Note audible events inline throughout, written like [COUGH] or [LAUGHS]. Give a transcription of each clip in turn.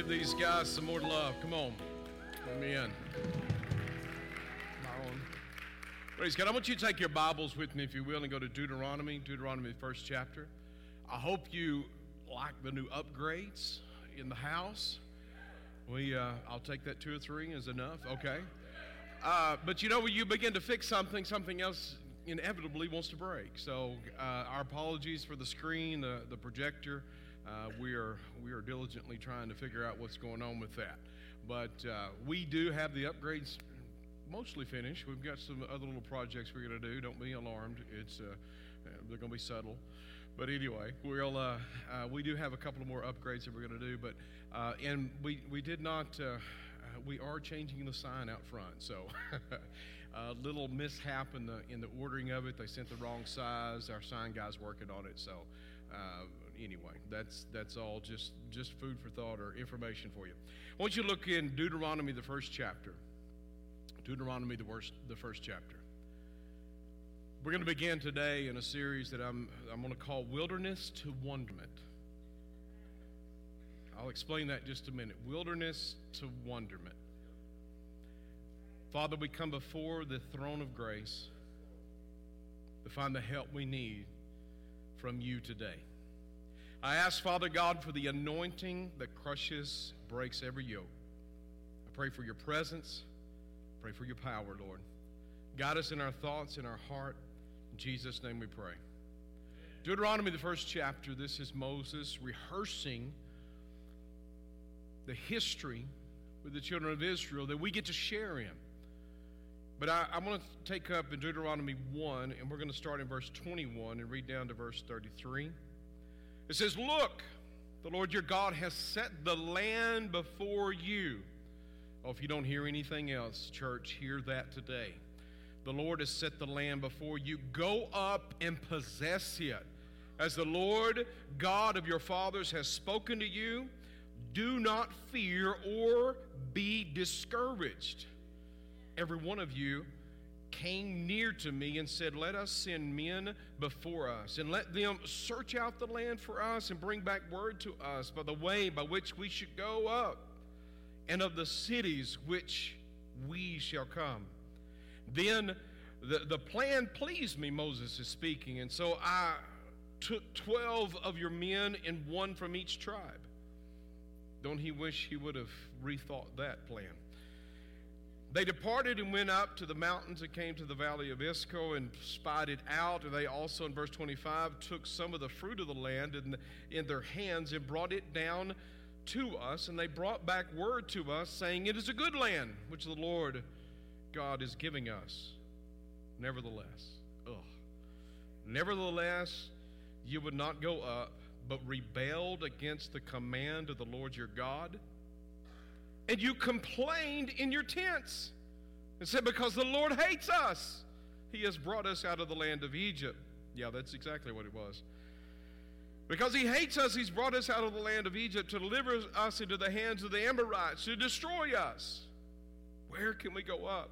give these guys some more love. Come on. Let me in. Praise God. I want you to take your Bibles with me, if you will, and go to Deuteronomy, Deuteronomy, first chapter. I hope you like the new upgrades in the house. We, uh, I'll take that two or three is enough. Okay. Uh, but you know, when you begin to fix something, something else inevitably wants to break. So, uh, our apologies for the screen, the, the projector. Uh, we are we are diligently trying to figure out what's going on with that. But uh, we do have the upgrades mostly finished. We've got some other little projects we're going to do. Don't be alarmed. It's uh, they're going to be subtle. But anyway, we'll uh, uh, we do have a couple of more upgrades that we're going to do. But uh, and we we did not. Uh, we are changing the sign out front, so [LAUGHS] a little mishap in the in the ordering of it. They sent the wrong size. Our sign guy's working on it, so uh, anyway, that's that's all just just food for thought or information for you. I want you to look in Deuteronomy, the first chapter. Deuteronomy, the first the first chapter. We're going to begin today in a series that I'm I'm going to call Wilderness to Wonderment. I'll explain that just a minute. Wilderness to wonderment. Father, we come before the throne of grace to find the help we need from you today. I ask, Father God, for the anointing that crushes, breaks every yoke. I pray for your presence. Pray for your power, Lord. Guide us in our thoughts, in our heart. In Jesus' name we pray. Deuteronomy, the first chapter, this is Moses rehearsing the history with the children of Israel that we get to share in. But I, I want to take up in Deuteronomy 1, and we're going to start in verse 21 and read down to verse 33. It says, Look, the Lord your God has set the land before you. Oh, if you don't hear anything else, church, hear that today. The Lord has set the land before you. Go up and possess it. As the Lord God of your fathers has spoken to you, do not fear or be discouraged every one of you came near to me and said, Let us send men before us, and let them search out the land for us and bring back word to us by the way by which we should go up, and of the cities which we shall come. Then the, the plan pleased me, Moses is speaking, and so I took 12 of your men and one from each tribe. Don't he wish he would have rethought that plan? They departed and went up to the mountains and came to the valley of Eshcol and spied it out. And they also, in verse 25, took some of the fruit of the land in, in their hands and brought it down to us. And they brought back word to us, saying, It is a good land which the Lord God is giving us. Nevertheless, ugh. Nevertheless, you would not go up, but rebelled against the command of the Lord your God and you complained in your tents and said, Because the Lord hates us, He has brought us out of the land of Egypt. Yeah, that's exactly what it was. Because He hates us, He's brought us out of the land of Egypt to deliver us into the hands of the Amorites, to destroy us. Where can we go up?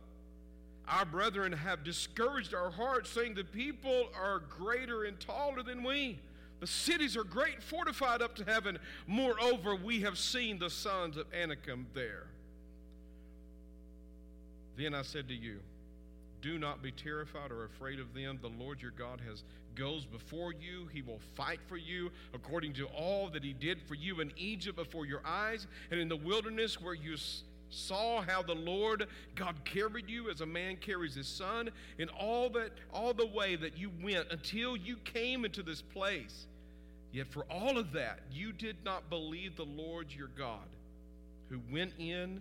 Our brethren have discouraged our hearts, saying, The people are greater and taller than we. The cities are great, fortified up to heaven. Moreover, we have seen the sons of Anakim there. Then I said to you, Do not be terrified or afraid of them. The Lord your God has goes before you. He will fight for you according to all that he did for you in Egypt before your eyes and in the wilderness where you saw how the Lord God carried you as a man carries his son in all that all the way that you went until you came into this place. Yet for all of that, you did not believe the Lord your God, who went in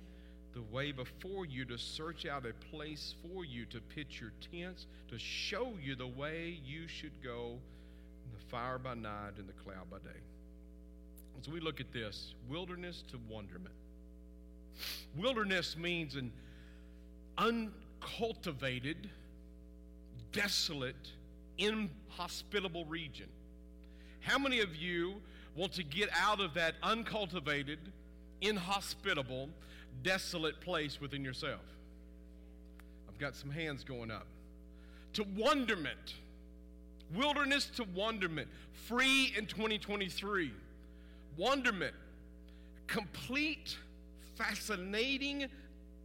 the way before you to search out a place for you to pitch your tents, to show you the way you should go, the fire by night and the cloud by day. So we look at this wilderness to wonderment. Wilderness means an uncultivated, desolate, inhospitable region. How many of you want to get out of that uncultivated, inhospitable, desolate place within yourself? I've got some hands going up. To wonderment, wilderness to wonderment, free in 2023. Wonderment, complete, fascinating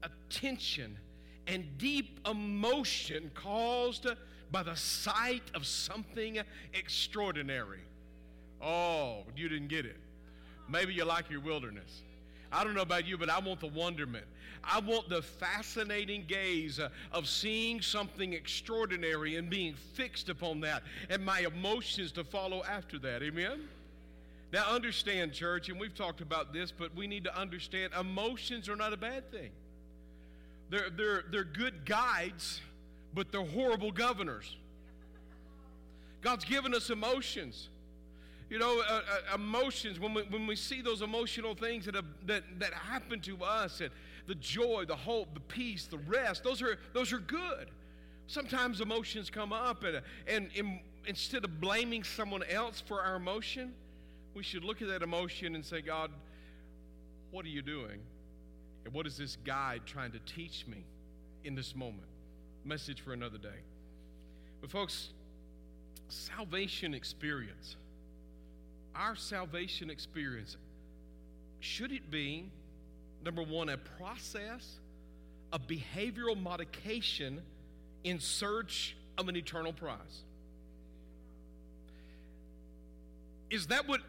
attention and deep emotion caused by the sight of something extraordinary. Oh, you didn't get it. Maybe you like your wilderness. I don't know about you, but I want the wonderment. I want the fascinating gaze of seeing something extraordinary and being fixed upon that, and my emotions to follow after that. Amen? Now, understand, church, and we've talked about this, but we need to understand emotions are not a bad thing. They're, they're, they're good guides, but they're horrible governors. God's given us emotions. You know, uh, uh, emotions, when we, when we see those emotional things that, have, that, that happen to us, and the joy, the hope, the peace, the rest, those are, those are good. Sometimes emotions come up, and, and, and instead of blaming someone else for our emotion, we should look at that emotion and say, God, what are you doing? And what is this guide trying to teach me in this moment? Message for another day. But, folks, salvation experience our salvation experience, should it be, number one, a process of behavioral modification in search of an eternal prize? Is that what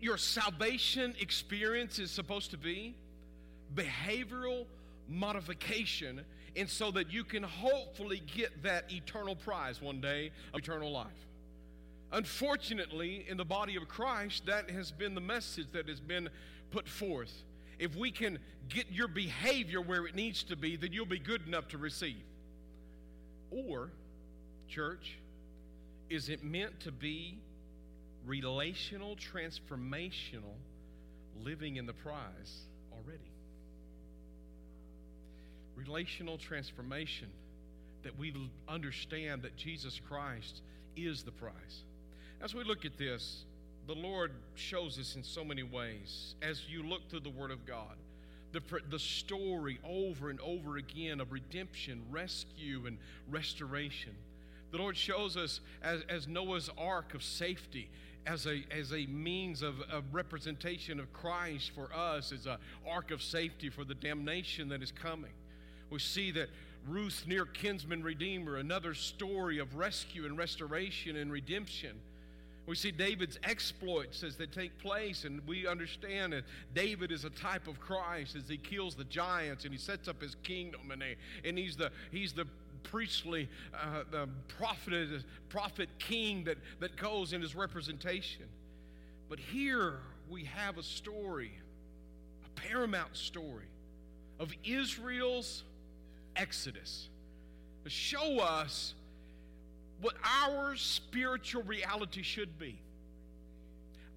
your salvation experience is supposed to be? Behavioral modification, and so that you can hopefully get that eternal prize one day of eternal life. Unfortunately, in the body of Christ, that has been the message that has been put forth. If we can get your behavior where it needs to be, then you'll be good enough to receive. Or, church, is it meant to be relational, transformational, living in the prize already? Relational transformation that we understand that Jesus Christ is the prize. As we look at this, the Lord shows us in so many ways as you look through the Word of God. The, the story over and over again of redemption, rescue, and restoration. The Lord shows us as, as Noah's ark of safety, as a, as a means of, of representation of Christ for us, as an ark of safety for the damnation that is coming. We see that Ruth, near kinsman redeemer, another story of rescue and restoration and redemption. We see David's exploits as they take place, and we understand that David is a type of Christ as he kills the giants and he sets up his kingdom, and, he, and he's the he's the priestly uh, the prophet prophet king that that goes in his representation. But here we have a story, a paramount story of Israel's exodus to show us what our spiritual reality should be.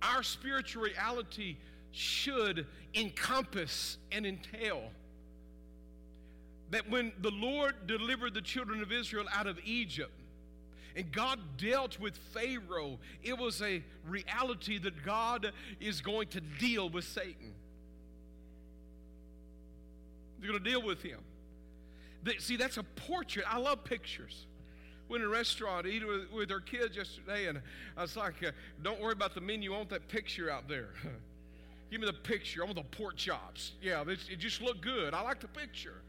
Our spiritual reality should encompass and entail that when the Lord delivered the children of Israel out of Egypt, and God dealt with Pharaoh, it was a reality that God is going to deal with Satan. He's going to deal with him. See, that's a portrait. I love pictures went in a restaurant eating with, with our kids yesterday, and I was like, uh, "Don't worry about the menu. I want that picture out there. [LAUGHS] Give me the picture. I want the pork chops. Yeah, it just looked good. I like the picture."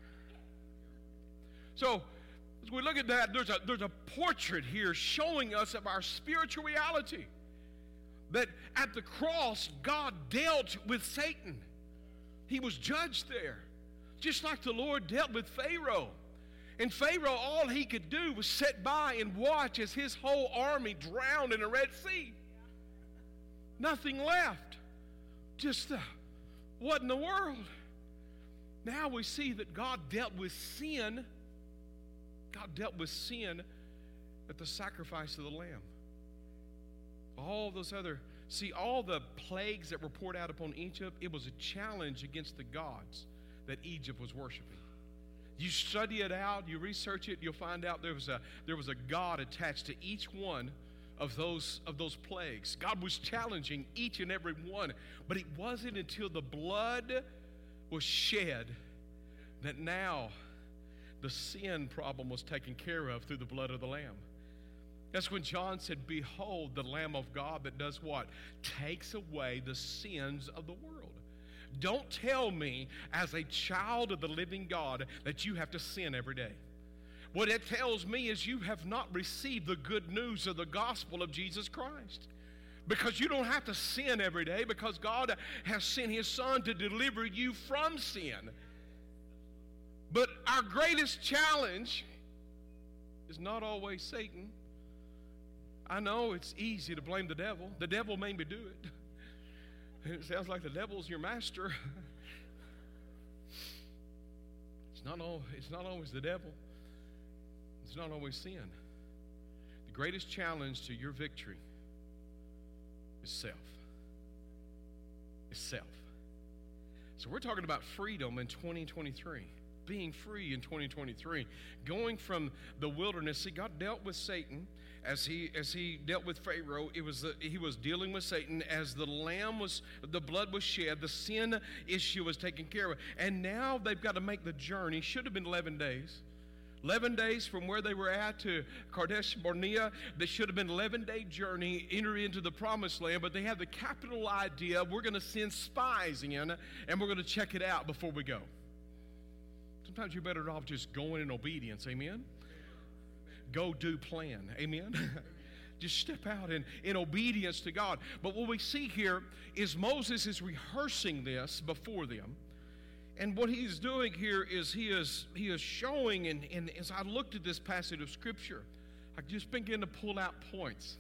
So, as we look at that, there's a there's a portrait here showing us of our spiritual reality. That at the cross, God dealt with Satan. He was judged there, just like the Lord dealt with Pharaoh. And Pharaoh, all he could do was sit by and watch as his whole army drowned in the Red Sea. Nothing left. Just uh, the, what in the world? Now we see that God dealt with sin. God dealt with sin at the sacrifice of the Lamb. All those other, see, all the plagues that were poured out upon Egypt, it was a challenge against the gods that Egypt was worshiping. You study it out, you research it, you'll find out there was a, there was a God attached to each one of those, of those plagues. God was challenging each and every one. But it wasn't until the blood was shed that now the sin problem was taken care of through the blood of the Lamb. That's when John said, Behold, the Lamb of God that does what? Takes away the sins of the world. Don't tell me, as a child of the living God, that you have to sin every day. What it tells me is you have not received the good news of the gospel of Jesus Christ. Because you don't have to sin every day, because God has sent His Son to deliver you from sin. But our greatest challenge is not always Satan. I know it's easy to blame the devil. The devil made me do it. It sounds like the devil's your master. it's not all, it's not always the devil. It's not always sin. The greatest challenge to your victory is self. Is self. So we're talking about freedom in 2023 being free in 2023 going from the wilderness see god dealt with satan as he as he dealt with Pharaoh, it was the, he was dealing with Satan as the lamb was the blood was shed, the sin issue was taken care of, and now they've got to make the journey. Should have been 11 days. 11 days from where they were at to Kadesh Barnea. They should have been 11 day journey, enter into the promised land, but they had the capital idea we're going to send spies in and we're going to check it out before we go. Sometimes you're better off just going in obedience. Amen? Go do plan. Amen? [LAUGHS] Just step out in, in obedience to God. But what we see here is Moses is rehearsing this before them. And what he's doing here is he is he is showing, and, and as I looked at this passage of scripture, I just began to pull out points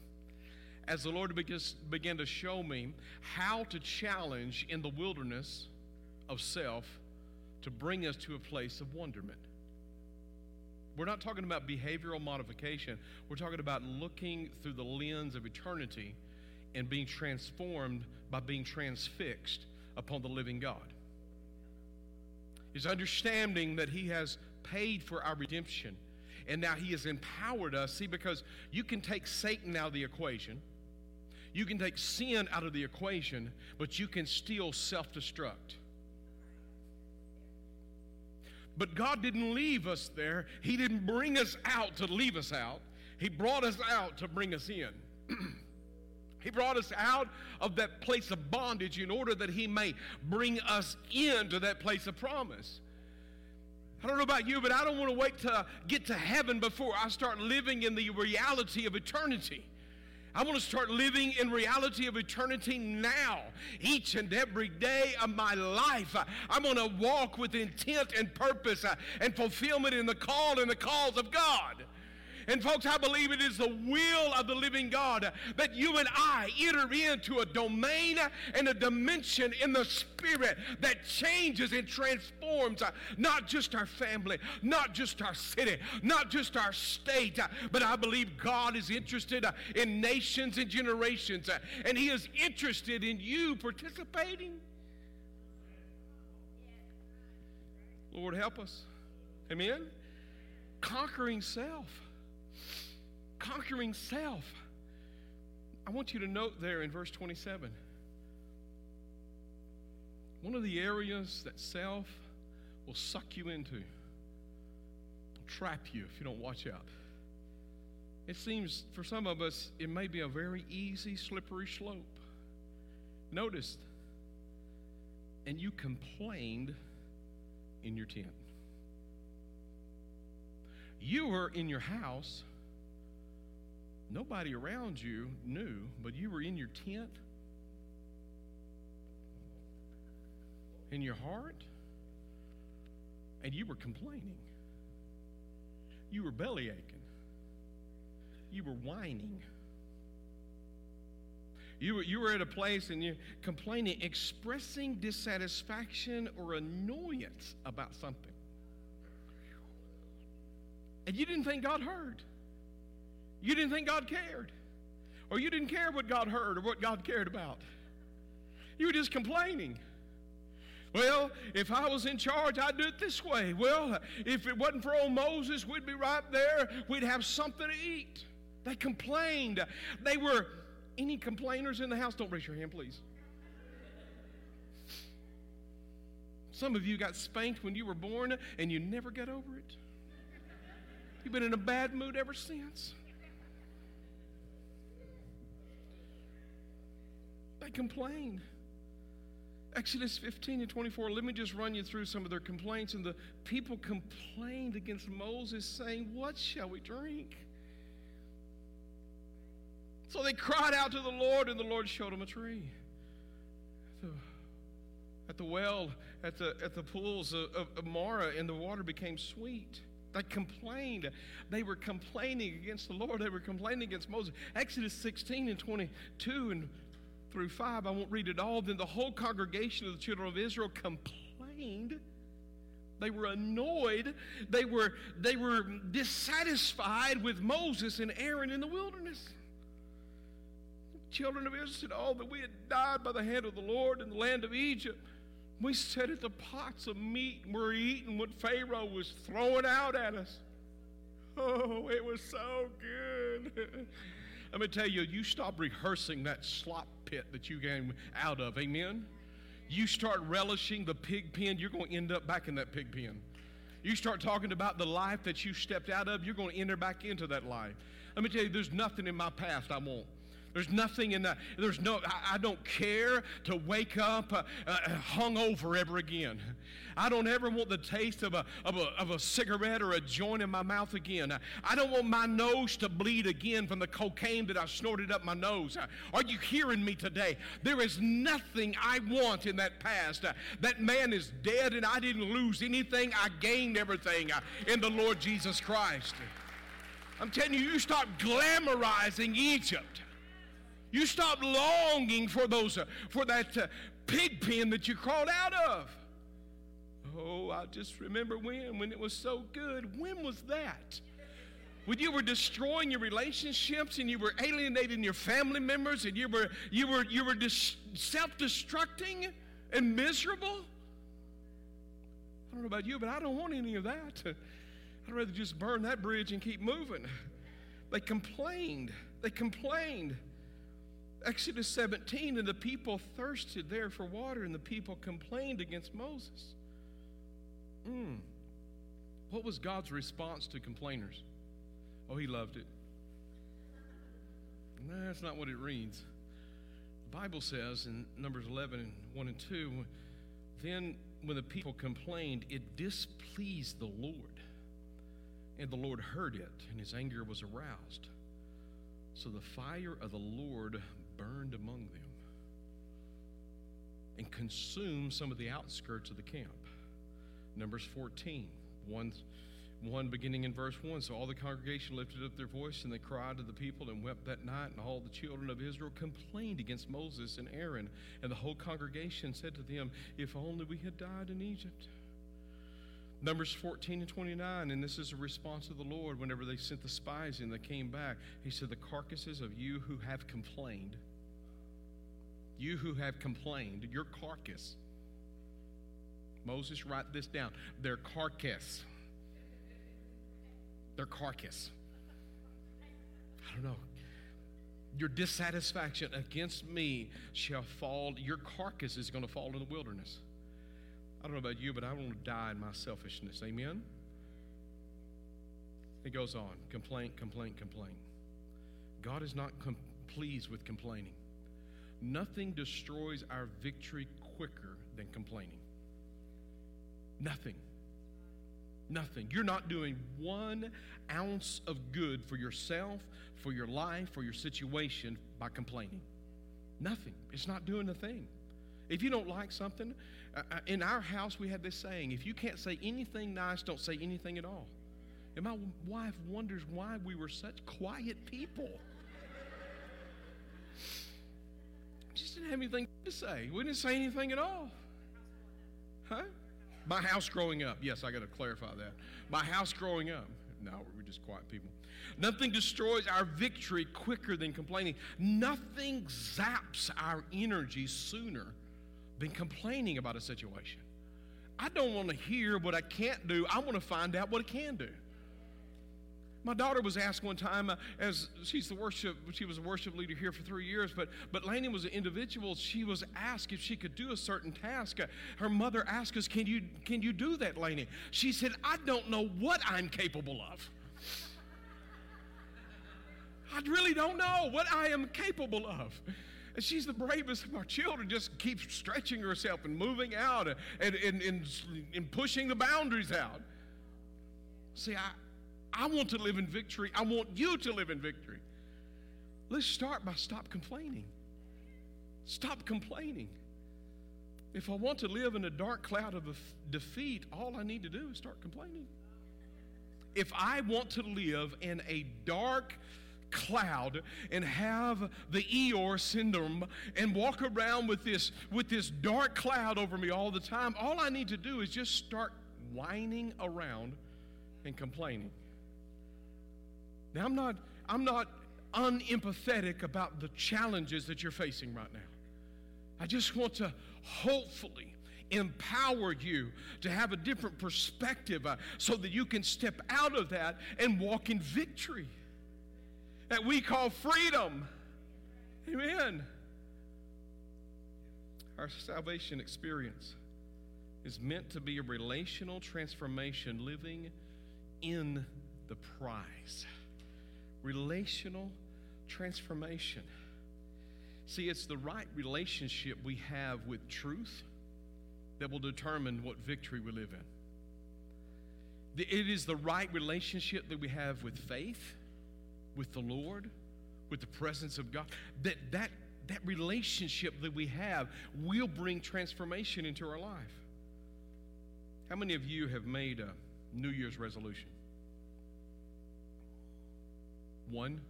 as the Lord began to show me how to challenge in the wilderness of self to bring us to a place of wonderment. We're not talking about behavioral modification. We're talking about looking through the lens of eternity and being transformed by being transfixed upon the living God. Is understanding that He has paid for our redemption and now He has empowered us. See, because you can take Satan out of the equation, you can take sin out of the equation, but you can still self destruct. But God didn't leave us there. He didn't bring us out to leave us out. He brought us out to bring us in. [CLEARS THROAT] he brought us out of that place of bondage in order that He may bring us into that place of promise. I don't know about you, but I don't want to wait to get to heaven before I start living in the reality of eternity. I want to start living in reality of eternity now. Each and every day of my life, I'm going to walk with intent and purpose uh, and fulfillment in the call and the calls of God. And folks, I believe it is the will of the living God that you and I enter into a domain and a dimension in the spirit that changes and transforms uh, not just our family, not just our city, not just our state, uh, but I believe God is interested uh, in nations and generations, and He is interested in you participating. Lord, help us. Amen? Conquering self conquering self. I want you to note there in verse 27 one of the areas that self will suck you into, trap you if you don't watch out. It seems for some of us it may be a very easy, slippery slope. Notice, and you complained in your tent. You were in your house Nobody around you knew, but you were in your tent, in your heart, and you were complaining. You were belly aching. You were whining. You were, you were at a place and you're complaining, expressing dissatisfaction or annoyance about something. And you didn't think God heard. You didn't think God cared. Or you didn't care what God heard or what God cared about. You were just complaining. Well, if I was in charge, I'd do it this way. Well, if it wasn't for old Moses, we'd be right there. We'd have something to eat. They complained. They were, any complainers in the house? Don't raise your hand, please. Some of you got spanked when you were born and you never got over it. You've been in a bad mood ever since. They complained. Exodus 15 and 24, let me just run you through some of their complaints. And the people complained against Moses, saying, What shall we drink? So they cried out to the Lord, and the Lord showed them a tree. So, at the well, at the, at the pools of, of, of Marah, and the water became sweet. They complained. They were complaining against the Lord. They were complaining against Moses. Exodus 16 and 22 and through 5, I won't read it all. Then the whole congregation of the children of Israel complained. They were annoyed. They were, they were dissatisfied with Moses and Aaron in the wilderness. The children of Israel said, Oh, that we had died by the hand of the Lord in the land of Egypt. We sat at the pots of meat and were eating what Pharaoh was throwing out at us. [LAUGHS] Oh, it was so good. [LAUGHS] Let me tell you, you stop rehearsing that slop pit that you came out of. Amen? You start relishing the pig pen, you're going to end up back in that pig pen. You start talking about the life that you stepped out of, you're going to enter back into that life. Let me tell you, there's nothing in my past I won't. There's nothing in that. There's no, I, I don't care to wake up uh, uh, hungover ever again. I don't ever want the taste of a, of, a, of a cigarette or a joint in my mouth again. I don't want my nose to bleed again from the cocaine that I snorted up my nose. Are you hearing me today? There is nothing I want in that past. That man is dead and I didn't lose anything. I gained everything uh, in the Lord Jesus Christ. I'm telling you, you stop glamorizing Egypt. You stop longing for those, uh, for that uh, pig pen that you crawled out of. Oh, I just remember when, when it was so good. When was that? When you were destroying your relationships and you were alienating your family members and you were you were you were dis- self-destructing and miserable. I don't know about you, but I don't want any of that. I'd rather just burn that bridge and keep moving. They complained. They complained. Exodus 17, and the people thirsted there for water, and the people complained against Moses. Mm. What was God's response to complainers? Oh, he loved it. That's not what it reads. The Bible says in Numbers 11 and 1 and 2 then when the people complained, it displeased the Lord. And the Lord heard it, and his anger was aroused. So the fire of the Lord burned among them and consumed some of the outskirts of the camp. Numbers 14, 1, 1 beginning in verse 1. So all the congregation lifted up their voice and they cried to the people and wept that night. And all the children of Israel complained against Moses and Aaron. And the whole congregation said to them, If only we had died in Egypt. Numbers 14 and 29, and this is a response of the Lord whenever they sent the spies in, they came back. He said, The carcasses of you who have complained, you who have complained, your carcass. Moses, write this down. Their carcass. Their carcass. I don't know. Your dissatisfaction against me shall fall, your carcass is going to fall in the wilderness. I don't know about you, but I don't want to die in my selfishness. Amen? It goes on complaint, complaint, complaint. God is not com- pleased with complaining. Nothing destroys our victory quicker than complaining. Nothing. Nothing. You're not doing one ounce of good for yourself, for your life, for your situation by complaining. Nothing. It's not doing a thing. If you don't like something, uh, uh, in our house we had this saying if you can't say anything nice, don't say anything at all. And my wife wonders why we were such quiet people. just didn't have anything to say. We didn't say anything at all. Huh? My house growing up. Yes, I got to clarify that. My house growing up. No, we're just quiet people. Nothing destroys our victory quicker than complaining. Nothing zaps our energy sooner than complaining about a situation. I don't want to hear what I can't do. I want to find out what I can do. My daughter was asked one time, uh, as she's the worship, she was a worship leader here for three years, but but Laney was an individual. She was asked if she could do a certain task. Uh, her mother asked us, "Can you can you do that, Laney?" She said, "I don't know what I'm capable of. [LAUGHS] I really don't know what I am capable of." And she's the bravest of our children, just keeps stretching herself and moving out and, and, and, and pushing the boundaries out. See, I, I want to live in victory. I want you to live in victory. Let's start by stop complaining. Stop complaining. If I want to live in a dark cloud of defeat, all I need to do is start complaining. If I want to live in a dark cloud and have the Eeyore syndrome and walk around with this with this dark cloud over me all the time, all I need to do is just start whining around and complaining. Now I'm not I'm not unempathetic about the challenges that you're facing right now. I just want to hopefully empower you to have a different perspective uh, so that you can step out of that and walk in victory that we call freedom. Amen. Our salvation experience is meant to be a relational transformation living in the prize. Relational transformation. See, it's the right relationship we have with truth that will determine what victory we live in. It is the right relationship that we have with faith, with the Lord, with the presence of God. That that that relationship that we have will bring transformation into our life. How many of you have made a New Year's resolution? One,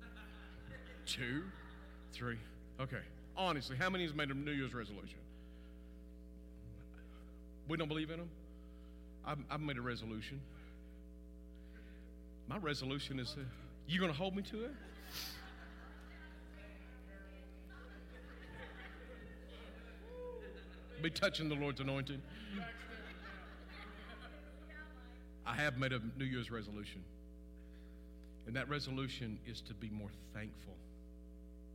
[LAUGHS] two, three. Okay. Honestly, how many has made a New Year's resolution? We don't believe in them? I've, I've made a resolution. My resolution is uh, you going to hold me to it? Be touching the Lord's anointing. I have made a New Year's resolution. And that resolution is to be more thankful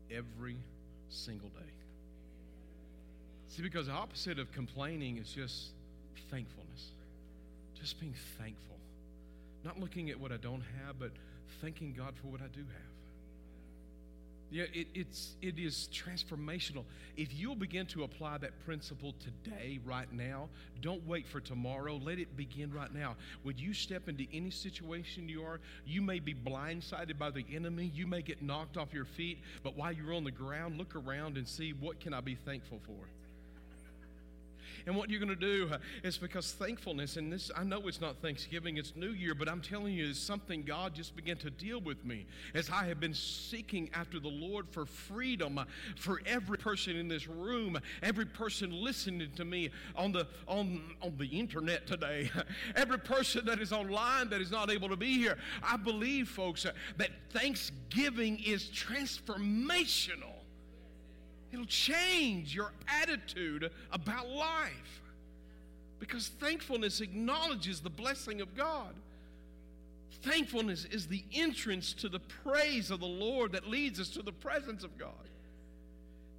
every single day. See, because the opposite of complaining is just thankfulness. Just being thankful. Not looking at what I don't have, but thanking God for what I do have. Yeah, it, it's, it is transformational. If you'll begin to apply that principle today, right now, don't wait for tomorrow. Let it begin right now. When you step into any situation you are, you may be blindsided by the enemy. You may get knocked off your feet. But while you're on the ground, look around and see what can I be thankful for. And what you're going to do uh, is because thankfulness, and this, I know it's not Thanksgiving, it's New Year, but I'm telling you, it's something God just began to deal with me as I have been seeking after the Lord for freedom uh, for every person in this room, every person listening to me on the, on, on the internet today, [LAUGHS] every person that is online that is not able to be here. I believe, folks, uh, that Thanksgiving is transformational. It'll change your attitude about life. Because thankfulness acknowledges the blessing of God. Thankfulness is the entrance to the praise of the Lord that leads us to the presence of God.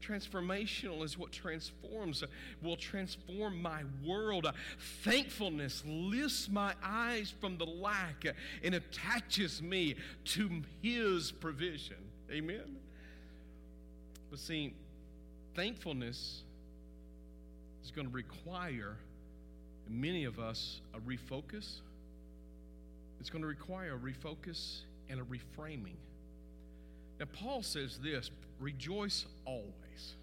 Transformational is what transforms, will transform my world. Thankfulness lifts my eyes from the lack and attaches me to His provision. Amen. But see, Thankfulness is going to require many of us a refocus. It's going to require a refocus and a reframing. Now, Paul says this rejoice always.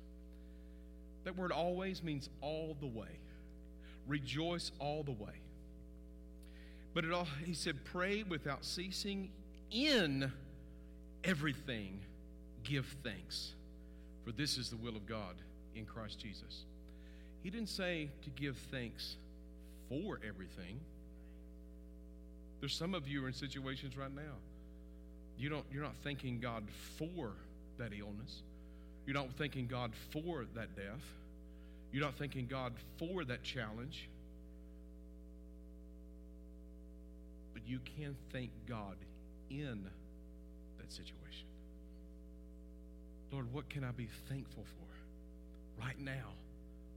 That word always means all the way. Rejoice all the way. But it all, he said, pray without ceasing in everything, give thanks for this is the will of God in Christ Jesus. He didn't say to give thanks for everything. There's some of you are in situations right now. You don't, you're not thanking God for that illness. You're not thanking God for that death. You're not thanking God for that challenge. But you can thank God in that situation. Lord, what can I be thankful for right now,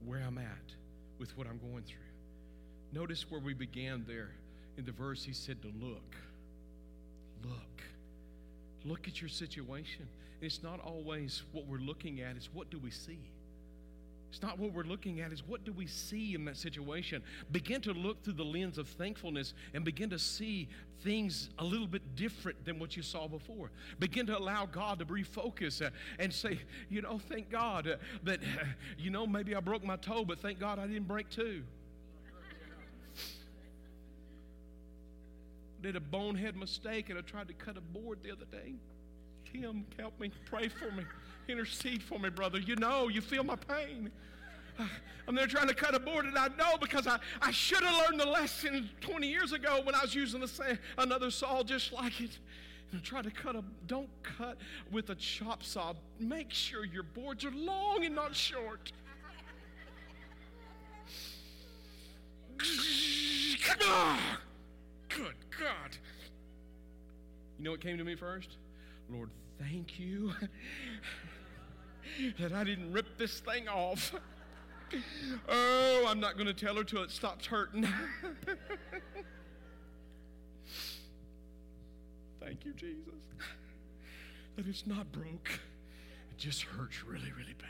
where I'm at with what I'm going through? Notice where we began there in the verse, he said to look. Look. look at your situation. And it's not always what we're looking at, it's what do we see? It's not what we're looking at, it's what do we see in that situation. Begin to look through the lens of thankfulness and begin to see things a little bit different than what you saw before. Begin to allow God to refocus uh, and say, you know, thank God uh, that, uh, you know, maybe I broke my toe, but thank God I didn't break two. Did a bonehead mistake and I tried to cut a board the other day. Tim, help me, pray for me. Intercede for me, brother. You know, you feel my pain. [SIGHS] I'm there trying to cut a board, and I know because I, I should have learned the lesson 20 years ago when I was using the same, another saw just like it. And try to cut a, don't cut with a chop saw. Make sure your boards are long and not short. [LAUGHS] Good God. You know what came to me first? Lord, thank you that I didn't rip this thing off. Oh, I'm not going to tell her till it stops hurting. Thank you, Jesus. That it's not broke, it just hurts really, really bad.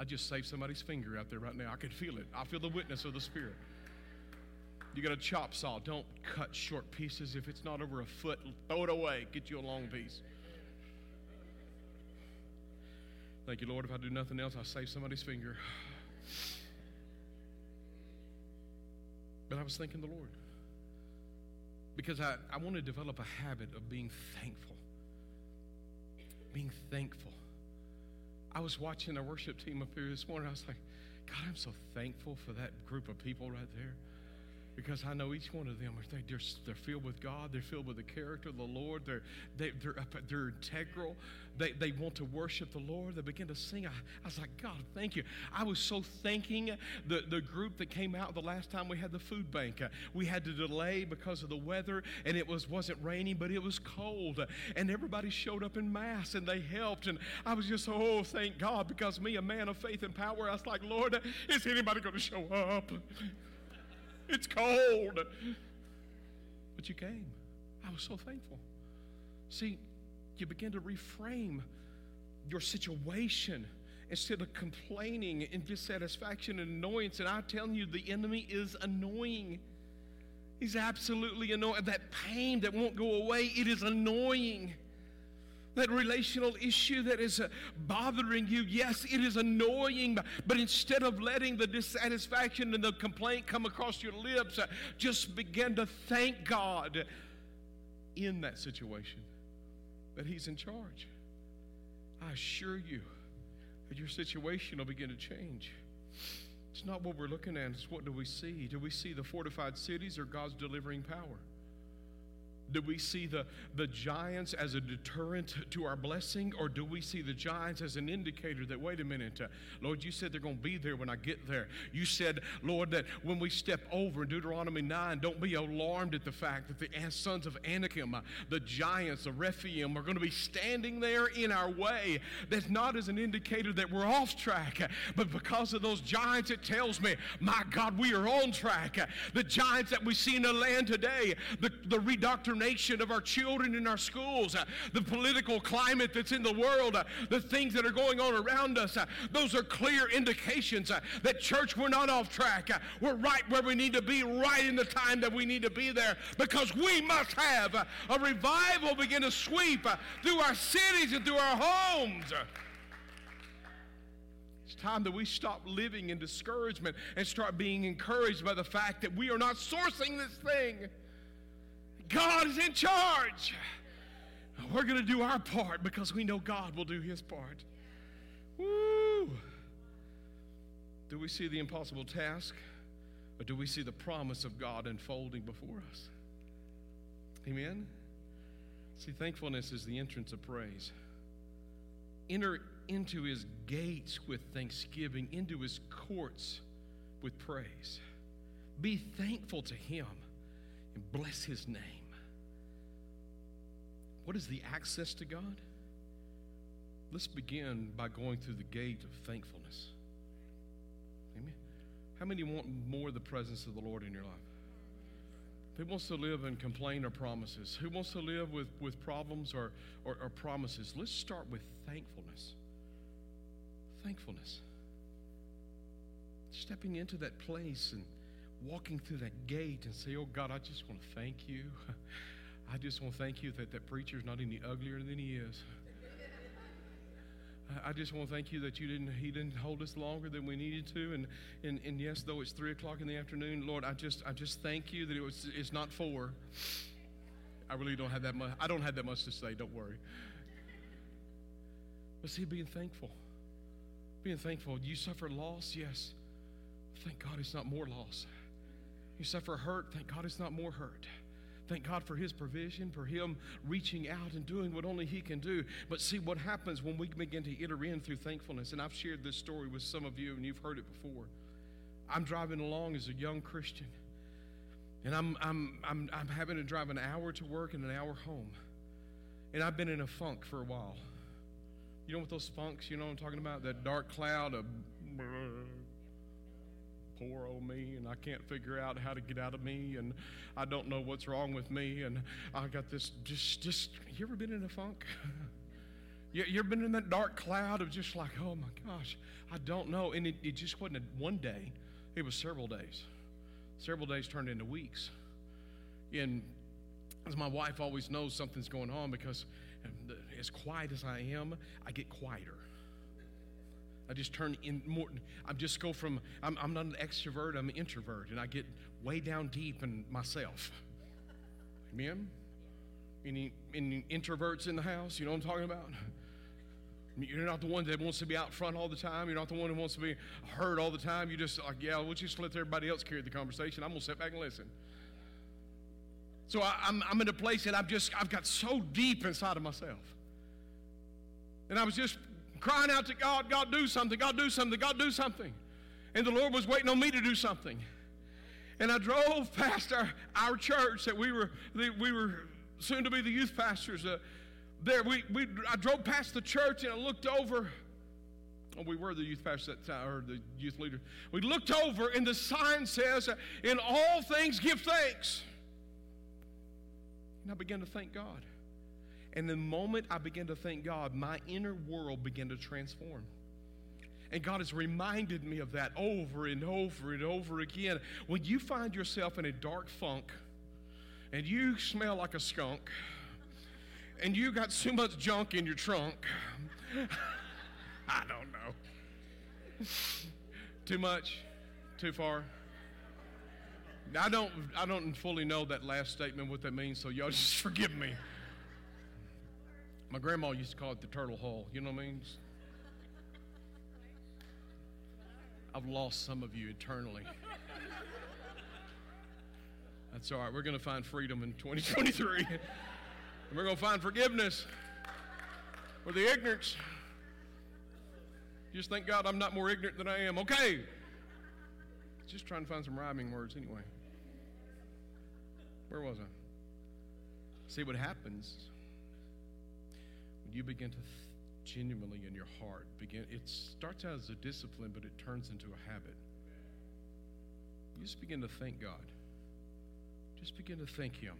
I just saved somebody's finger out there right now. I can feel it. I feel the witness of the Spirit. You got a chop saw. Don't cut short pieces. If it's not over a foot, throw it away. Get you a long piece. Thank you, Lord. If I do nothing else, I'll save somebody's finger. But I was thanking the Lord because I, I want to develop a habit of being thankful. Being thankful. I was watching a worship team up here this morning. I was like, God, I'm so thankful for that group of people right there because I know each one of them are they're, filled with God. They're filled with the character of the Lord. They're they, they're they're integral. They they want to worship the Lord. They begin to sing. I, I was like, God, thank you. I was so thanking the the group that came out the last time we had the food bank. Uh, we had to delay because of the weather, and it was wasn't raining, but it was cold, and everybody showed up in mass and they helped. And I was just oh, thank God, because me, a man of faith and power, I was like, Lord, is anybody going to show up? It's cold. But you came. I was so thankful. See, you begin to reframe your situation instead of complaining and dissatisfaction and annoyance. And I'm telling you, the enemy is annoying. He's absolutely annoying. That pain that won't go away, it is annoying that relational issue that is uh, bothering you, yes, it is annoying, but instead of letting the dissatisfaction and the complaint come across your lips, uh, just begin to thank God in that situation that He's in charge. I assure you that your situation will begin to change. It's not what we're looking at, it's what do we see? Do we see the fortified cities or God's delivering power? Do we see the, the giants as a deterrent to our blessing, or do we see the giants as an indicator that, wait a minute, uh, Lord, you said they're going to be there when I get there? You said, Lord, that when we step over in Deuteronomy 9, don't be alarmed at the fact that the sons of Anakim, uh, the giants, the Rephaim, are going to be standing there in our way. That's not as an indicator that we're off track, uh, but because of those giants, it tells me, my God, we are on track. Uh, the giants that we see in the land today, the, the redoctrination of our children in our schools, uh, the political climate that's in the world, uh, the things that are going on around us, uh, those are clear indications that, church, we're not off track. We're right where we need to be, right in the time that we need to be there, because we must have a revival begin to sweep through our cities and through our homes. It's time that we stop living in discouragement and start being encouraged by the fact that we are not sourcing this thing. God is in charge. We're going to do our part because we know God will do his part. Woo! Do we see the impossible task or do we see the promise of God unfolding before us? Amen? See, thankfulness is the entrance of praise. Enter into his gates with thanksgiving, into his courts with praise. Be thankful to him and bless his name. What is the access to God? Let's begin by going through the gate of thankfulness. Amen. How many want more of the presence of the Lord in your life? Who wants to live and complain or promises? Who wants to live with, with problems or, or, or promises? Let's start with thankfulness. Thankfulness. Stepping into that place and walking through that gate and say, Oh God, I just want to thank you. [LAUGHS] I just want to thank you that that preacher's not any uglier than he is. I just want to thank you that you didn't he didn't hold us longer than we needed to. And and, and yes, though it's three o'clock in the afternoon, Lord, I just I just thank you that it was it's not four. I really don't have that much I don't have that much to say, don't worry. But see, being thankful. Being thankful. You suffer loss, yes. Thank God it's not more loss. You suffer hurt, thank God it's not more hurt. Thank God for His provision, for Him reaching out and doing what only He can do. But see what happens when we begin to enter in through thankfulness. And I've shared this story with some of you, and you've heard it before. I'm driving along as a young Christian, and I'm, I'm, I'm, I'm having to drive an hour to work and an hour home. And I've been in a funk for a while. You know what those funks, you know what I'm talking about? That dark cloud of poor old oh, me, and I can't figure out how to get out of me, and I don't know what's wrong with me, and I got this just, just, you ever been in a funk? [LAUGHS] you, you ever been in that dark cloud of just like, oh my gosh, I don't know. And it, it just wasn't one day, it was several days. Several days turned into weeks. And as my wife always knows something's going on because as quiet as I am, I get quieter. I just turn in more. I just go from, I'm, I'm not an extrovert, I'm an introvert, and I get way down deep in myself. Amen? Any, any introverts in the house? You know what I'm talking about? You're not the one that wants to be out front all the time. You're not the one who wants to be heard all the time. You just like, yeah, we'll just let everybody else carry the conversation. I'm gonna sit back and listen. So I, I'm, I'm in a place that I've just I've got so deep inside of myself. And I was just crying out to God, God, do something, God, do something, God, do something. And the Lord was waiting on me to do something. And I drove [LAUGHS] past our, our church that we were, we were soon to be the youth pastors. Uh, there, we, we, I drove past the church and I looked over. Oh, we were the youth pastors at that time, or the youth leader. We looked over and the sign says, In all things give thanks. And I began to thank God. And the moment I began to thank God, my inner world began to transform. And God has reminded me of that over and over and over again. When you find yourself in a dark funk and you smell like a skunk and you got so much junk in your trunk, [LAUGHS] I don't know. Too much? Too far? I don't I don't fully know that last statement what that means, so y'all just [LAUGHS] forgive me. My grandma used to call it the turtle hole. You know what I mean? I've lost some of you eternally. That's all right. We're going to find freedom in 2023. and we're going to find forgiveness for the ignorance. Just thank God I'm not more ignorant than I am. Okay. Just trying to find some rhyming words anyway. Where was I? See what happens when you begin to th- genuinely in your heart begin it starts out as a discipline but it turns into a habit. You just begin to thank god. Just begin to thank him.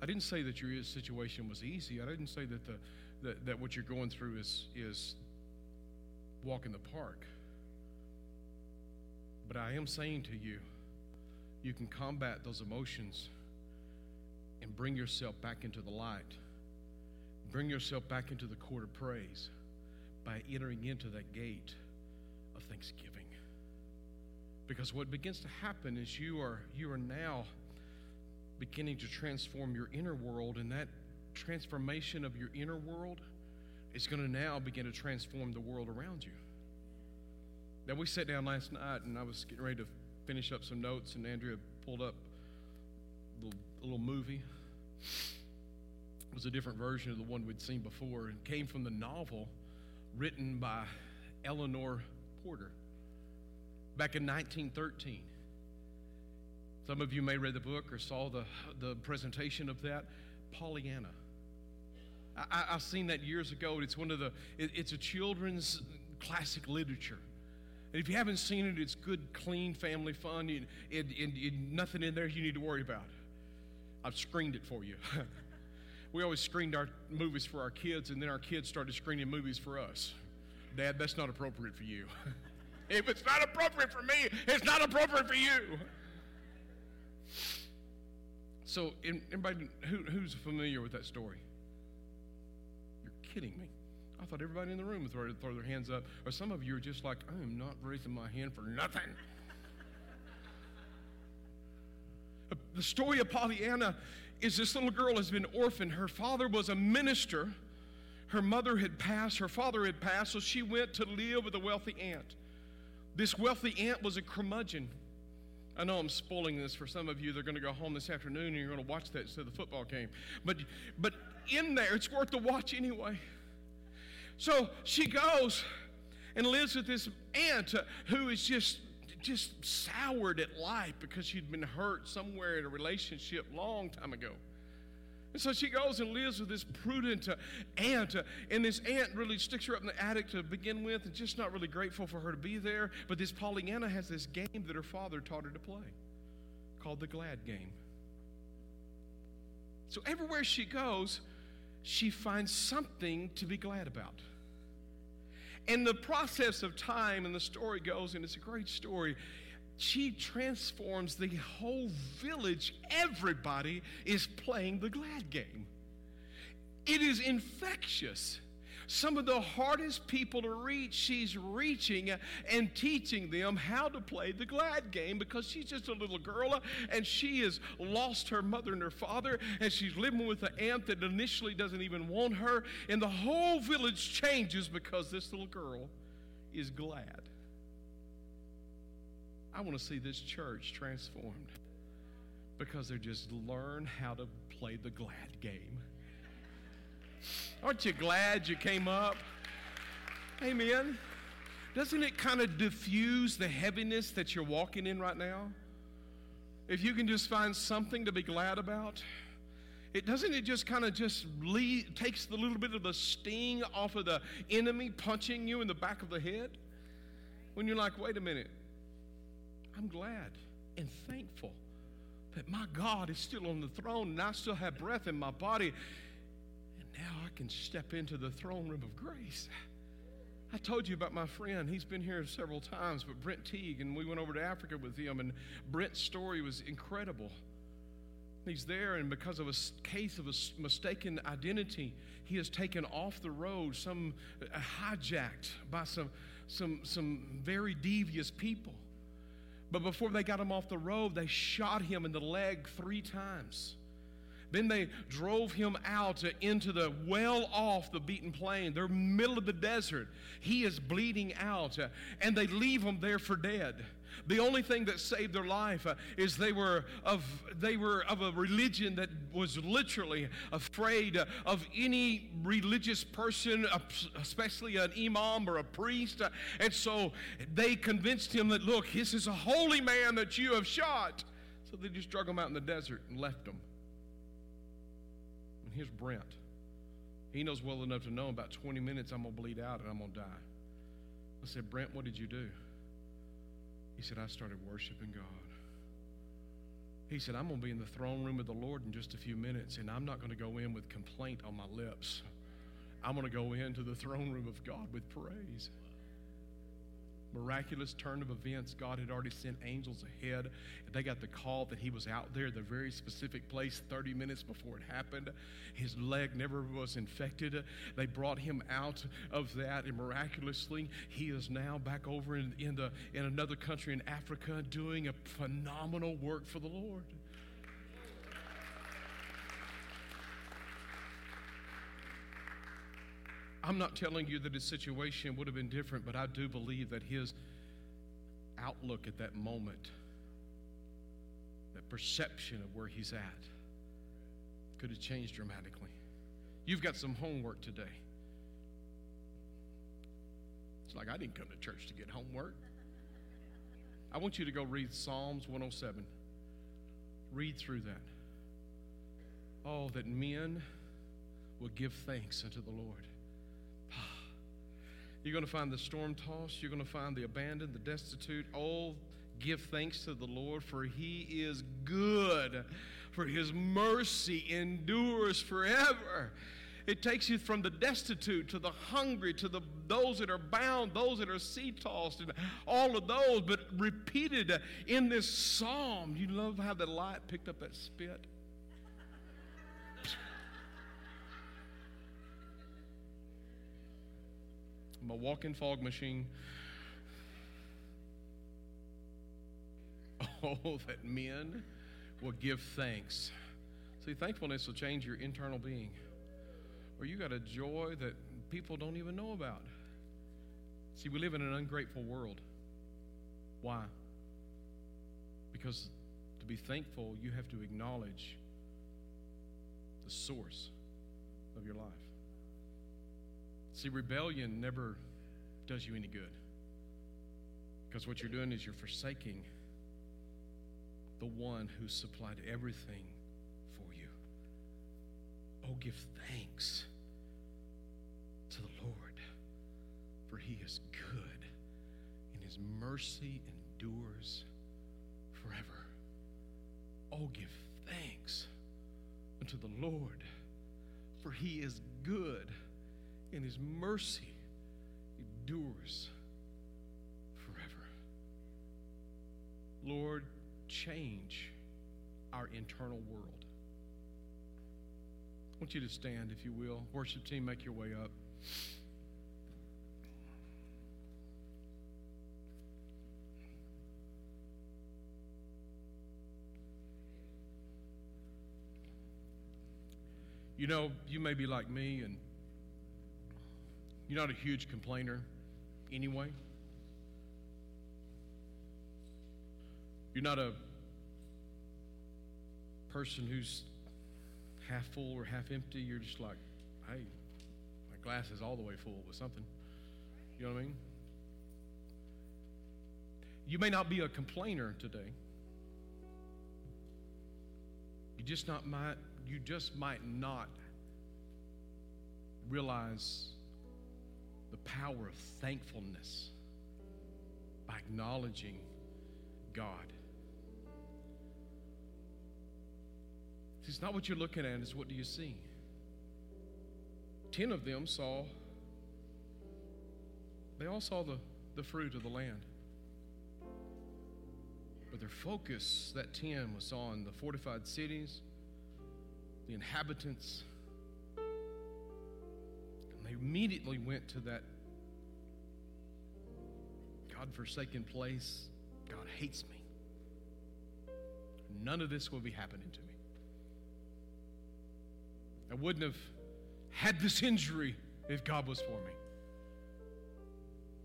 I didn't say that your situation was easy. I didn't say that the that, that what you're going through is is walk in the park. But i am saying to you you can combat those emotions and bring yourself back into the light Bring yourself back into the court of praise by entering into that gate of thanksgiving. Because what begins to happen is you are you are now beginning to transform your inner world and that transformation of your inner world is going to now begin to transform the world around you. Now we sat down last night and I was getting ready to finish up some notes and Andrea pulled up a little, a little movie was a different version of the one we'd seen before and came from the novel written by Eleanor Porter back in 1913. Some of you may read the book or saw the, the presentation of that. Pollyanna. I, have seen that years ago. It's one of the, it, it's a children's classic literature And if you haven't seen it, it's good, clean family fun. It, it, it, nothing in there you need to worry about. I've screened it for you. [LAUGHS] we always screened our movies for our kids, and then our kids started screening movies for us. Dad, that's not appropriate for you. [LAUGHS] if it's not appropriate for me, it's not appropriate for you. So, everybody who, who's familiar with that story? You're kidding me. I thought everybody in the room would throw, throw their hands up. Or some of you are just like, I am not raising my hand for nothing. [LAUGHS] the story of Pollyanna is this little girl has been orphaned. Her father was a minister. Her mother had passed, her father had passed, so she went to live with a wealthy aunt. This wealthy aunt was a curmudgeon. I know I'm spoiling this for some of you. They're going to go home this afternoon and you're going to watch that instead of the football game. But, but in there, it's worth the watch anyway. So she goes and lives with this aunt uh, who is just just soured at life because she'd been hurt somewhere in a relationship long time ago. And so she goes and lives with this prudent uh, aunt, uh, and this aunt really sticks her up in the attic to begin with, and just not really grateful for her to be there. But this Pollyanna has this game that her father taught her to play called the Glad Game. So everywhere she goes, she finds something to be glad about. And the process of time, and the story goes, and it's a great story, she transforms the whole village. Everybody is playing the glad game. It is infectious. Some of the hardest people to reach, she's reaching and teaching them how to play the glad game because she's just a little girl and she has lost her mother and her father and she's living with an aunt that initially doesn't even want her. And the whole village changes because this little girl is glad. I want to see this church transformed because they just learn how to play the glad game. Aren't you glad you came up? Amen. Doesn't it kind of diffuse the heaviness that you're walking in right now? If you can just find something to be glad about, it doesn't it just kind of just lead, takes the little bit of the sting off of the enemy punching you in the back of the head? When you're like, wait a minute, I'm glad and thankful that my God is still on the throne and I still have breath in my body now I can step into the throne room of grace. I told you about my friend. He's been here several times, but Brent Teague, and we went over to Africa with him, and Brent's story was incredible. He's there, and because of a case of a mistaken identity, he is taken off the road, some uh, hijacked by some, some, some very devious people. But before they got him off the road, they shot him in the leg three times. Then they drove him out into the well off the beaten plain. They're middle of the desert. He is bleeding out, uh, and they leave him there for dead. The only thing that saved their life uh, is they were of they were of a religion that was literally afraid of any religious person, especially an imam or a priest. Uh, and so they convinced him that look, this is a holy man that you have shot. So they just drug him out in the desert and left him. And here's Brent. He knows well enough to know about 20 minutes I'm going to bleed out and I'm going to die. I said, Brent, what did you do? He said, I started worshiping God. He said, I'm going to be in the throne room of the Lord in just a few minutes, and I'm not going to go in with complaint on my lips. I'm going to go into the throne room of God with praise miraculous turn of events. God had already sent angels ahead. They got the call that he was out there, the very specific place, 30 minutes before it happened. His leg never was infected. They brought him out of that, and miraculously, he is now back over in, in, the, in another country in Africa doing a phenomenal work for the Lord. I'm not telling you that his situation would have been different, but I do believe that his outlook at that moment, that perception of where he's at, could have changed dramatically. You've got some homework today. It's like I didn't come to church to get homework. I want you to go read Psalms 107. Read through that. Oh, that men will give thanks unto the Lord You're going to find the storm tossed. You're going to find the abandoned, the destitute. Oh, give thanks to the Lord, for he is good, for his mercy endures forever. It takes you from the destitute to the hungry to the those that are bound, those that are sea tossed, and all of those, but repeated in this psalm. You love how the light picked up that spit. I'm a walking fog machine. [LAUGHS] Oh, that men will give thanks. See, thankfulness will change your internal being. Or you got a joy that people don't even know about. See, we live in an ungrateful world. Why? Because to be thankful, you have to acknowledge the source of your life. See, rebellion never does you any good. Because what you're doing is you're forsaking the one who supplied everything for you. Oh, give thanks to the Lord, for he is good, and his mercy endures forever. Oh, give thanks unto the Lord, for he is good and his mercy endures forever. Lord, change our internal world. I want you to stand, if you will. Worship team, make your way up. You know, you may be like me and you're not a huge complainer anyway. You're not a person who's half full or half empty. You're just like, hey, my glass is all the way full with something. You know what I mean? You may not be a complainer today. You just not might you just might not realize the power of thankfulness by acknowledging God. It's not what you're looking at, it's what do you see? Ten of them saw, they all saw the, the fruit of the land. But their focus, that ten, was on the fortified cities, the inhabitants, immediately went to that God forsaken place. God hates me. None of this will be happening to me. I wouldn't have had this injury if God was for me.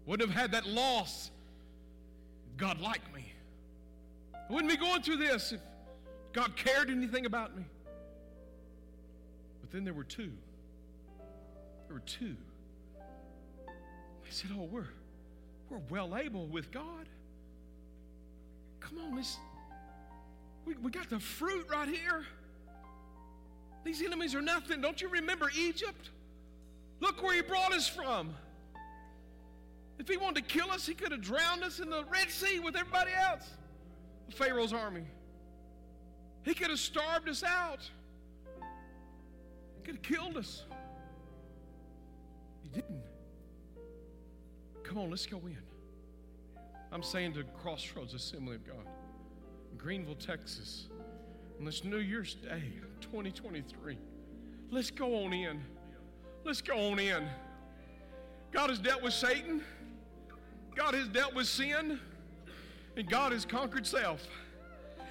Wouldn't have had that loss if God liked me. I wouldn't be going through this if God cared anything about me. But then there were two there were two. They said, Oh, we're, we're well able with God. Come on, let's, we, we got the fruit right here. These enemies are nothing. Don't you remember Egypt? Look where he brought us from. If he wanted to kill us, he could have drowned us in the Red Sea with everybody else. Pharaoh's army. He could have starved us out. He could have killed us. He didn't. Come on, let's go in. I'm saying to Crossroads Assembly of God, Greenville, Texas, on this New Year's Day, 2023. Let's go on in. Let's go on in. God has dealt with Satan, God has dealt with sin, and God has conquered self.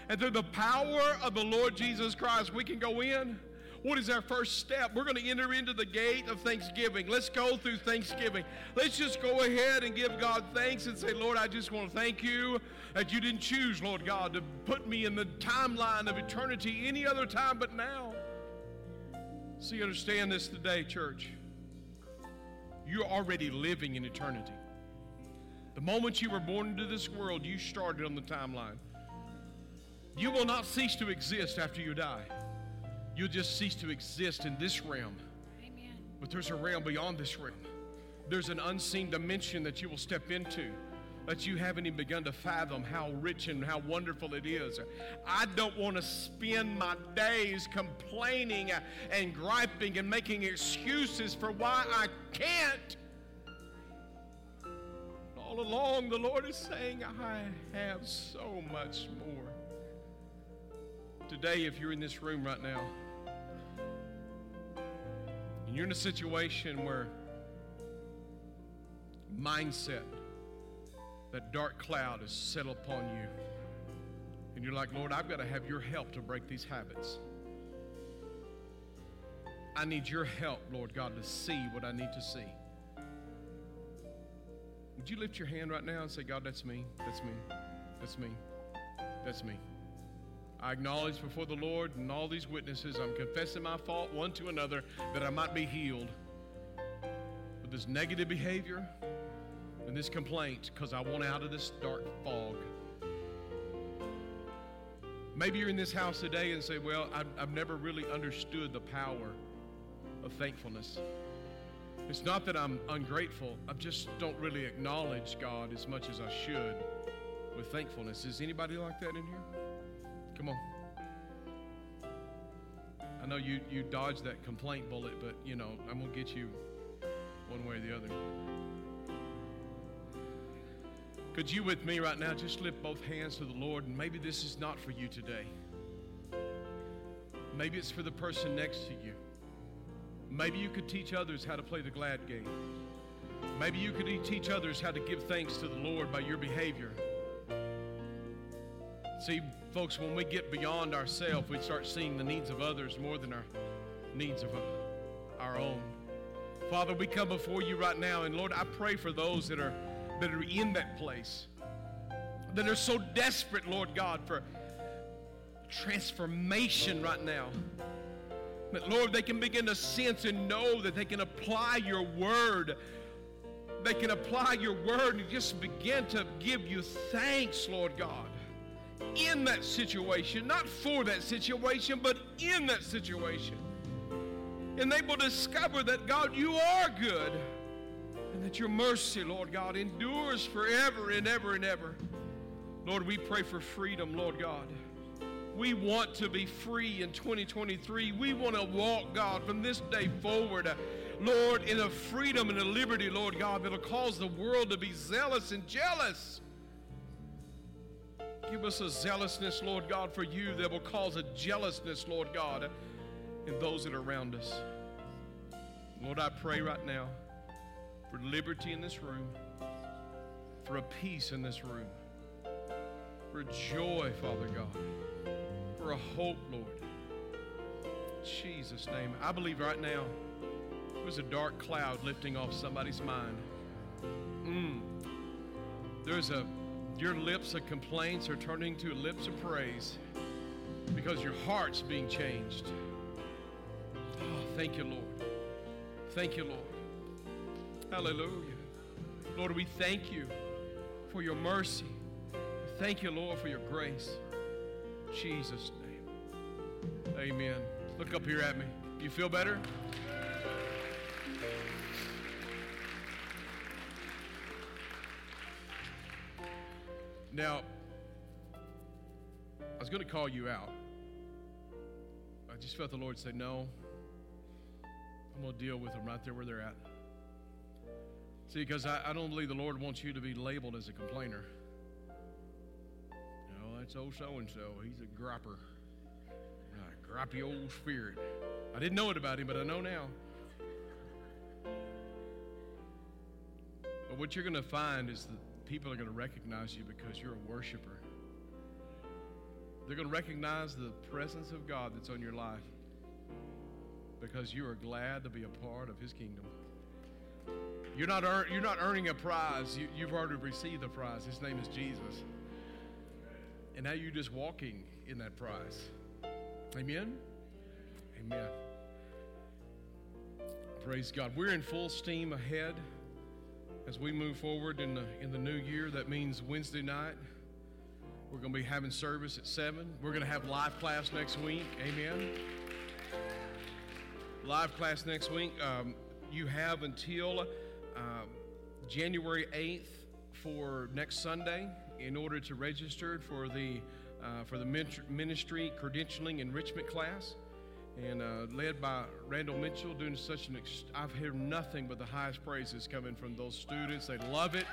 And through the power of the Lord Jesus Christ, we can go in what is our first step? We're going to enter into the gate of thanksgiving. Let's go through thanksgiving. Let's just go ahead and give God thanks and say, Lord, I just want to thank you that you didn't choose, Lord God, to put me in the timeline of eternity any other time but now. So you understand this today, church. You're already living in eternity. The moment you were born into this world, you started on the timeline. You will not cease to exist after you die. You'll just cease to exist in this realm. Amen. But there's a realm beyond this realm. there's an unseen dimension that you will step into that you haven't even begun to fathom how rich and how wonderful it is. I don't want to spend my days complaining and griping and making excuses for why I can't. All along, the Lord is saying, I have so much more. Today, if you're in this room right now, and you're in a situation where mindset, that dark cloud is settled upon you. And you're like, Lord, I've got to have your help to break these habits. I need your help, Lord God, to see what I need to see. Would you lift your hand right now and say, God, that's me, that's me, that's me, that's me. I acknowledge before the Lord and all these witnesses, I'm confessing my fault one to another that I might be healed. With this negative behavior, and this complaint because I want out of this dark fog. Maybe you're in this house today and say, Well, I've, I've never really understood the power of thankfulness. It's not that I'm ungrateful, I just don't really acknowledge God as much as I should with thankfulness. Is anybody like that in here? Come on. I know you, you dodged that complaint bullet, but you know, I'm going to get you one way or the other. Could you, with me right now, just lift both hands to the Lord? And maybe this is not for you today. Maybe it's for the person next to you. Maybe you could teach others how to play the glad game. Maybe you could teach others how to give thanks to the Lord by your behavior. See, folks, when we get beyond ourselves, we start seeing the needs of others more than our needs of uh, our own. Father, we come before you right now, and Lord, I pray for those that are that are in that place, that are so desperate, Lord God, for transformation right now. That, Lord, they can begin to sense and know that they can apply your word. They can apply your word and just begin to give you thanks, Lord God, in that situation, not for that situation, but in that situation. And they will discover that, God, you are good and that your mercy, Lord God, endures forever and ever and ever. Lord, we pray for freedom, Lord God. We want to be free in 2023. We want to walk, God, from this day forward, Lord, in a freedom and a liberty, Lord God, that'll cause the world to be zealous and jealous. Give us a zealousness, Lord God, for you that will cause a jealousness, Lord God, in those that are around us. Lord, I pray right now for liberty in this room, for a peace in this room, for joy, Father God, for a hope, Lord. In Jesus' name. I believe right now there's a dark cloud lifting off somebody's mind. Mm. There's a, your lips of complaints are turning to lips of praise because your heart's being changed. Oh, thank you, Lord. Thank you, Lord. Hallelujah. Lord, we thank you for your mercy. Thank you, Lord, for your grace. In Jesus' name. Amen. Look up here at me. You feel better? Now, I was going to call you out. I just felt the Lord say, No, I'm going to deal with them right there where they're at. See, because I, I don't believe the Lord wants you to be labeled as a complainer. Know, that's old so and so. He's a gropper. A grippy old spirit. I didn't know it about him, but I know now. But what you're going to find is that people are going to recognize you because you're a worshiper. They're going to recognize the presence of God that's on your life because you are glad to be a part of His kingdom. You're not, earn, you're not earning a prize. You, you've already received the prize. His name is Jesus. And now you're just walking in that prize. Amen? Amen. Praise God. We're in full steam ahead as we move forward in the, in the new year. That means Wednesday night. We're going to be having service at 7. We're going to have live class next week. Amen. Live class next week. Um, you have until uh, January 8th for next Sunday in order to register for the uh, for the ministry credentialing enrichment class, and uh, led by Randall Mitchell, doing such an. Ex- I've heard nothing but the highest praises coming from those students. They love it.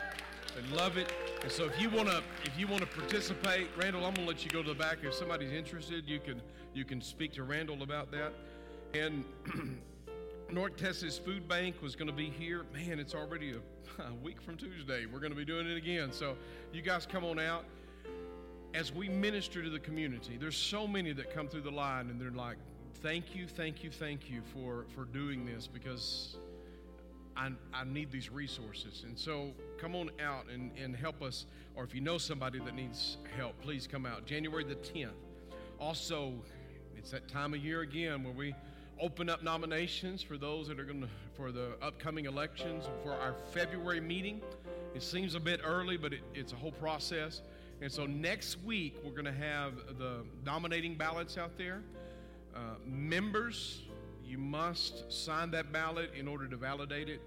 They love it. And so, if you want to, if you want to participate, Randall, I'm gonna let you go to the back. If somebody's interested, you can you can speak to Randall about that. And [CLEARS THROAT] North Texas Food Bank was going to be here. Man, it's already a, [LAUGHS] a week from Tuesday. We're going to be doing it again. So, you guys come on out as we minister to the community, there's so many that come through the line and they're like, thank you, thank you, thank you for, for doing this because I, I need these resources. And so come on out and, and help us. Or if you know somebody that needs help, please come out. January the 10th. Also, it's that time of year again where we open up nominations for those that are going to, for the upcoming elections for our February meeting. It seems a bit early, but it, it's a whole process. And so next week, we're going to have the nominating ballots out there. Uh, members, you must sign that ballot in order to validate it.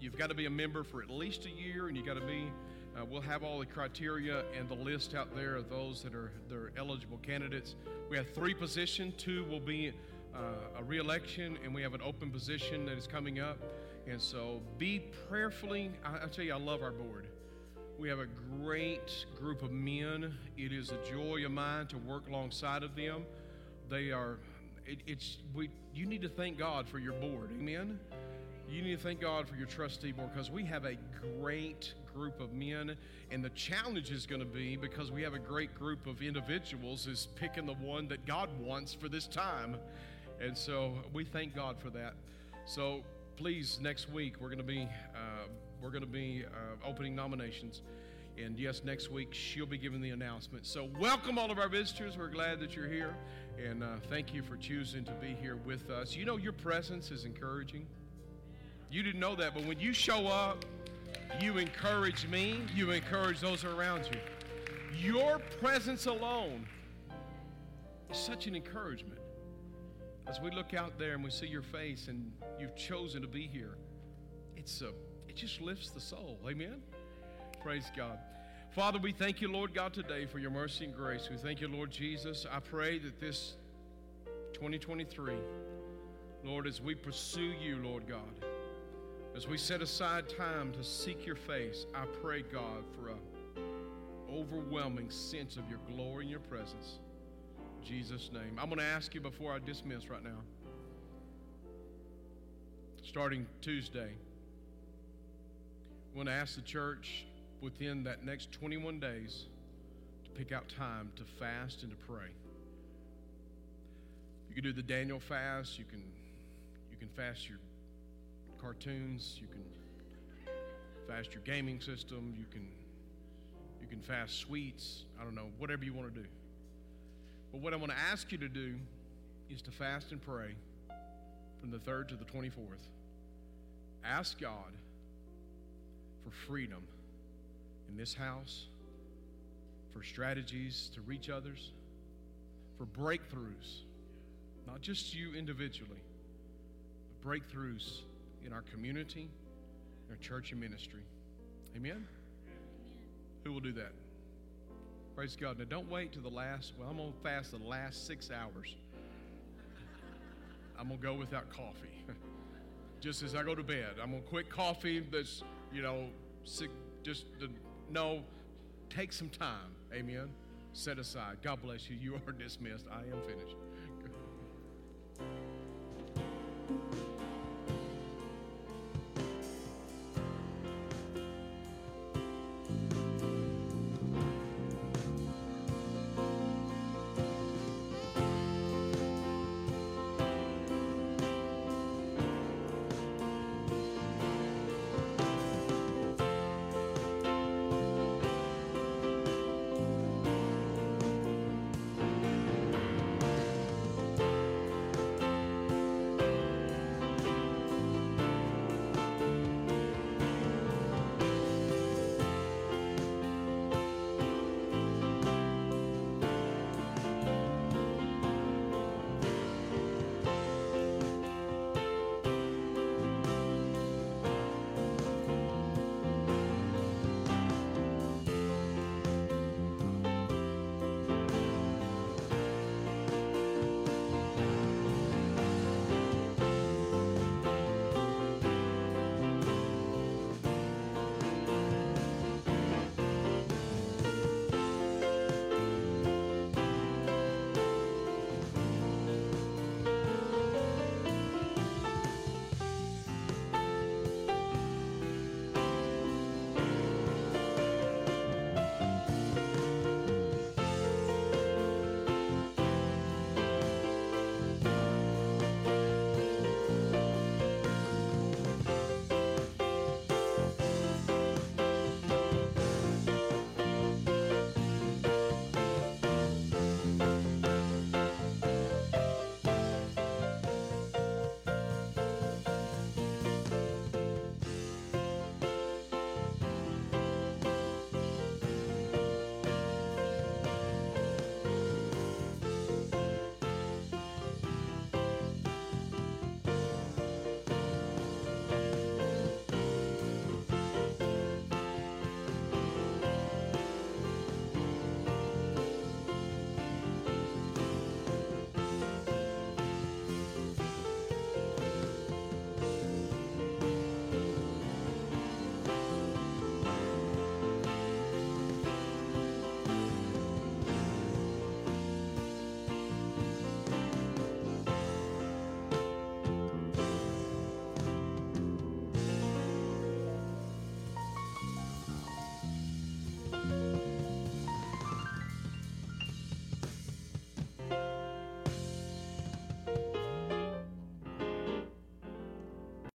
You've got to be a member for at least a year, and you've got to be. Uh, we'll have all the criteria and the list out there of those that are, that are eligible candidates. We have three positions. Two will be uh, a reelection, and we have an open position that is coming up. And so be prayerfully. I, I tell you, I love our board. We have a great group of men. It is a joy of mine to work alongside of them. They are, it, it's, we, you need to thank God for your board. Amen? You need to thank God for your trustee board because we have a great group of men. And the challenge is going to be because we have a great group of individuals, is picking the one that God wants for this time. And so we thank God for that. So please, next week, we're going to be. Uh, we're going to be uh, opening nominations. And yes, next week she'll be giving the announcement. So, welcome all of our visitors. We're glad that you're here. And uh, thank you for choosing to be here with us. You know, your presence is encouraging. You didn't know that, but when you show up, you encourage me, you encourage those around you. Your presence alone is such an encouragement. As we look out there and we see your face and you've chosen to be here, it's a it just lifts the soul. Amen? Praise God. Father, we thank you, Lord God, today for your mercy and grace. We thank you, Lord Jesus. I pray that this 2023, Lord, as we pursue you, Lord God, as we set aside time to seek your face, I pray, God, for a overwhelming sense of your glory and your presence. In Jesus' name. I'm going to ask you before I dismiss right now. Starting Tuesday, I'm going to ask the church within that next 21 days to pick out time to fast and to pray. You can do the Daniel fast. You can you can fast your cartoons. You can fast your gaming system. You can you can fast sweets. I don't know whatever you want to do. But what I want to ask you to do is to fast and pray from the 3rd to the 24th. Ask God for freedom in this house, for strategies to reach others, for breakthroughs, not just you individually, but breakthroughs in our community, in our church and ministry. Amen? Amen? Who will do that? Praise God. Now, don't wait to the last. Well, I'm going to fast the last six hours. I'm going to go without coffee. [LAUGHS] Just as I go to bed, I'm going to quit coffee that's you know, sick, just the, no, take some time. Amen. Set aside. God bless you. You are dismissed. I am finished.